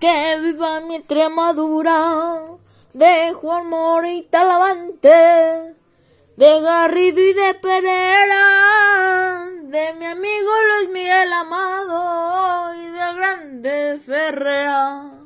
Que viva mi Extremadura, de Juan Morita Lavante, de Garrido y de Pereira, de mi amigo Luis Miguel Amado y de Grande Ferrera.